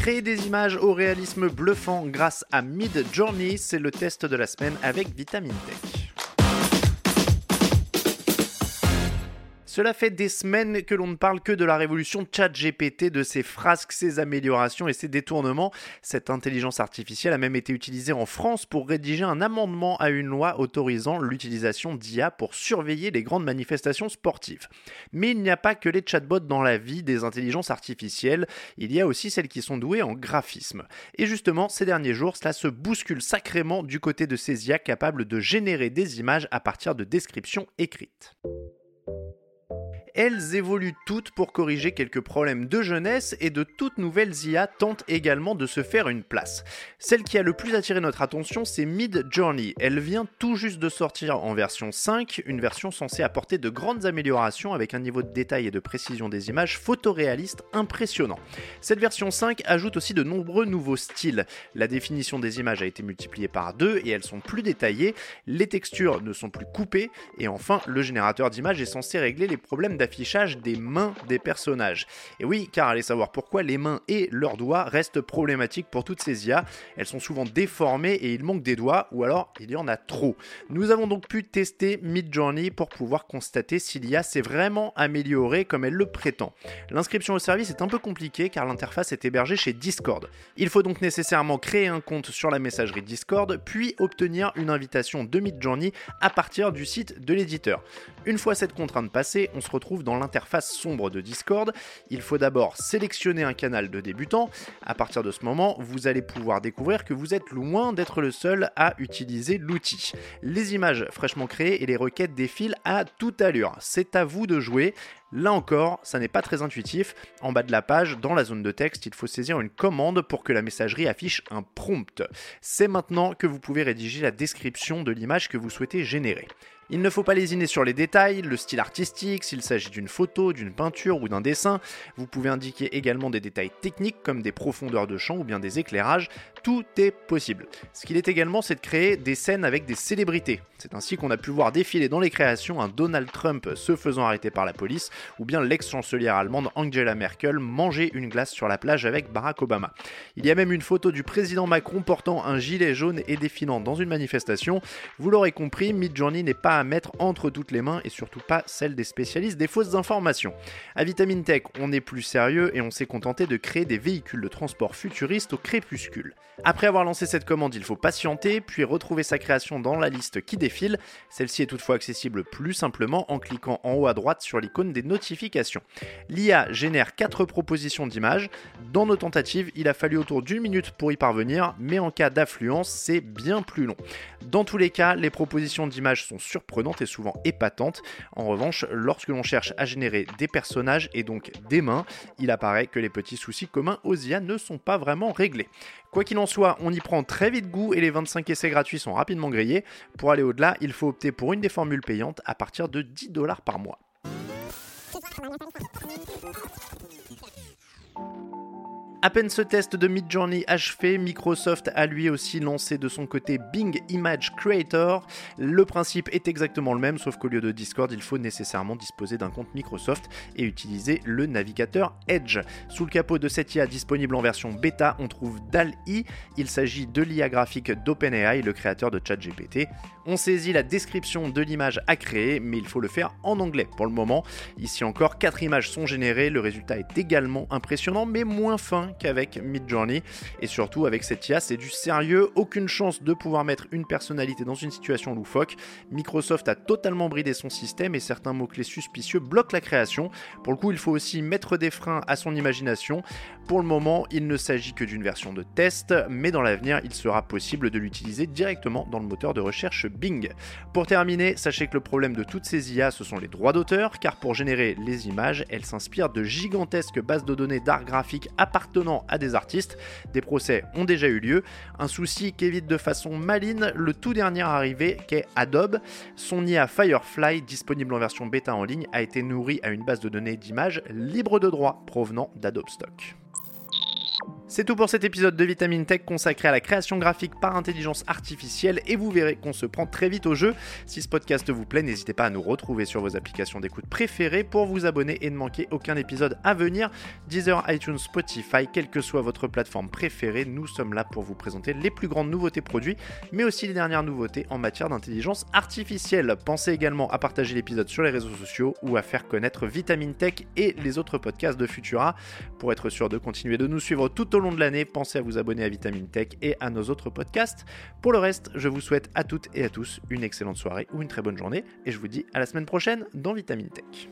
Créer des images au réalisme bluffant grâce à Mid Journey, c'est le test de la semaine avec Vitamine Tech. Cela fait des semaines que l'on ne parle que de la révolution ChatGPT, de ses frasques, ses améliorations et ses détournements. Cette intelligence artificielle a même été utilisée en France pour rédiger un amendement à une loi autorisant l'utilisation d'IA pour surveiller les grandes manifestations sportives. Mais il n'y a pas que les chatbots dans la vie des intelligences artificielles, il y a aussi celles qui sont douées en graphisme. Et justement, ces derniers jours, cela se bouscule sacrément du côté de ces IA capables de générer des images à partir de descriptions écrites elles évoluent toutes pour corriger quelques problèmes de jeunesse et de toutes nouvelles IA tentent également de se faire une place. Celle qui a le plus attiré notre attention, c'est Mid Journey. Elle vient tout juste de sortir en version 5, une version censée apporter de grandes améliorations avec un niveau de détail et de précision des images photoréalistes impressionnant. Cette version 5 ajoute aussi de nombreux nouveaux styles. La définition des images a été multipliée par deux et elles sont plus détaillées, les textures ne sont plus coupées et enfin le générateur d'images est censé régler les problèmes d'affichage des mains des personnages. Et oui, car allez savoir pourquoi les mains et leurs doigts restent problématiques pour toutes ces IA. Elles sont souvent déformées et il manque des doigts, ou alors il y en a trop. Nous avons donc pu tester Midjourney pour pouvoir constater si l'IA s'est vraiment améliorée comme elle le prétend. L'inscription au service est un peu compliquée car l'interface est hébergée chez Discord. Il faut donc nécessairement créer un compte sur la messagerie Discord, puis obtenir une invitation de Midjourney à partir du site de l'éditeur. Une fois cette contrainte passée, on se retrouve dans l'interface sombre de Discord. Il faut d'abord sélectionner un canal de débutant. À partir de ce moment, vous allez pouvoir découvrir que vous êtes loin d'être le seul à utiliser l'outil. Les images fraîchement créées et les requêtes défilent à toute allure. C'est à vous de jouer. Là encore, ça n'est pas très intuitif. En bas de la page, dans la zone de texte, il faut saisir une commande pour que la messagerie affiche un prompt. C'est maintenant que vous pouvez rédiger la description de l'image que vous souhaitez générer. Il ne faut pas lésiner sur les détails, le style artistique, s'il s'agit d'une photo, d'une peinture ou d'un dessin. Vous pouvez indiquer également des détails techniques comme des profondeurs de champ ou bien des éclairages. Tout est possible. Ce qu'il est également, c'est de créer des scènes avec des célébrités. C'est ainsi qu'on a pu voir défiler dans les créations un Donald Trump se faisant arrêter par la police ou bien l'ex-chancelière allemande Angela Merkel manger une glace sur la plage avec Barack Obama. Il y a même une photo du président Macron portant un gilet jaune et défilant dans une manifestation. Vous l'aurez compris, Midjourney n'est pas à mettre entre toutes les mains et surtout pas celle des spécialistes des fausses informations. À Vitamine Tech, on est plus sérieux et on s'est contenté de créer des véhicules de transport futuristes au crépuscule. Après avoir lancé cette commande, il faut patienter, puis retrouver sa création dans la liste qui défile. Celle-ci est toutefois accessible plus simplement en cliquant en haut à droite sur l'icône des notifications. L'IA génère 4 propositions d'images. Dans nos tentatives, il a fallu autour d'une minute pour y parvenir, mais en cas d'affluence, c'est bien plus long. Dans tous les cas, les propositions d'images sont surprenantes et souvent épatantes. En revanche, lorsque l'on cherche à générer des personnages et donc des mains, il apparaît que les petits soucis communs aux IA ne sont pas vraiment réglés. Quoi qu'il en soit, on y prend très vite goût et les 25 essais gratuits sont rapidement grillés. Pour aller au-delà, il faut opter pour une des formules payantes à partir de 10 dollars par mois. もう1回。À peine ce test de Midjourney achevé, Microsoft a lui aussi lancé de son côté Bing Image Creator. Le principe est exactement le même, sauf qu'au lieu de Discord, il faut nécessairement disposer d'un compte Microsoft et utiliser le navigateur Edge. Sous le capot de cette IA disponible en version bêta, on trouve DAL-I. Il s'agit de l'IA graphique d'OpenAI, le créateur de ChatGPT. On saisit la description de l'image à créer, mais il faut le faire en anglais pour le moment. Ici encore, 4 images sont générées, le résultat est également impressionnant, mais moins fin qu'avec Midjourney. Et surtout, avec cette IA, c'est du sérieux, aucune chance de pouvoir mettre une personnalité dans une situation loufoque. Microsoft a totalement bridé son système et certains mots-clés suspicieux bloquent la création. Pour le coup, il faut aussi mettre des freins à son imagination. Pour le moment, il ne s'agit que d'une version de test, mais dans l'avenir, il sera possible de l'utiliser directement dans le moteur de recherche Bing. Pour terminer, sachez que le problème de toutes ces IA, ce sont les droits d'auteur, car pour générer les images, elles s'inspirent de gigantesques bases de données d'art graphique appartenant à des artistes. Des procès ont déjà eu lieu. Un souci qu'évite de façon maligne le tout dernier arrivé qu'est Adobe. Son IA Firefly, disponible en version bêta en ligne, a été nourri à une base de données d'images libre de droit provenant d'Adobe Stock. C'est tout pour cet épisode de Vitamine Tech consacré à la création graphique par intelligence artificielle et vous verrez qu'on se prend très vite au jeu. Si ce podcast vous plaît, n'hésitez pas à nous retrouver sur vos applications d'écoute préférées pour vous abonner et ne manquer aucun épisode à venir. Deezer, iTunes, Spotify, quelle que soit votre plateforme préférée, nous sommes là pour vous présenter les plus grandes nouveautés produits, mais aussi les dernières nouveautés en matière d'intelligence artificielle. Pensez également à partager l'épisode sur les réseaux sociaux ou à faire connaître Vitamine Tech et les autres podcasts de Futura. Pour être sûr de continuer de nous suivre tout au long de l'année, pensez à vous abonner à Vitamine Tech et à nos autres podcasts. Pour le reste, je vous souhaite à toutes et à tous une excellente soirée ou une très bonne journée et je vous dis à la semaine prochaine dans Vitamine Tech.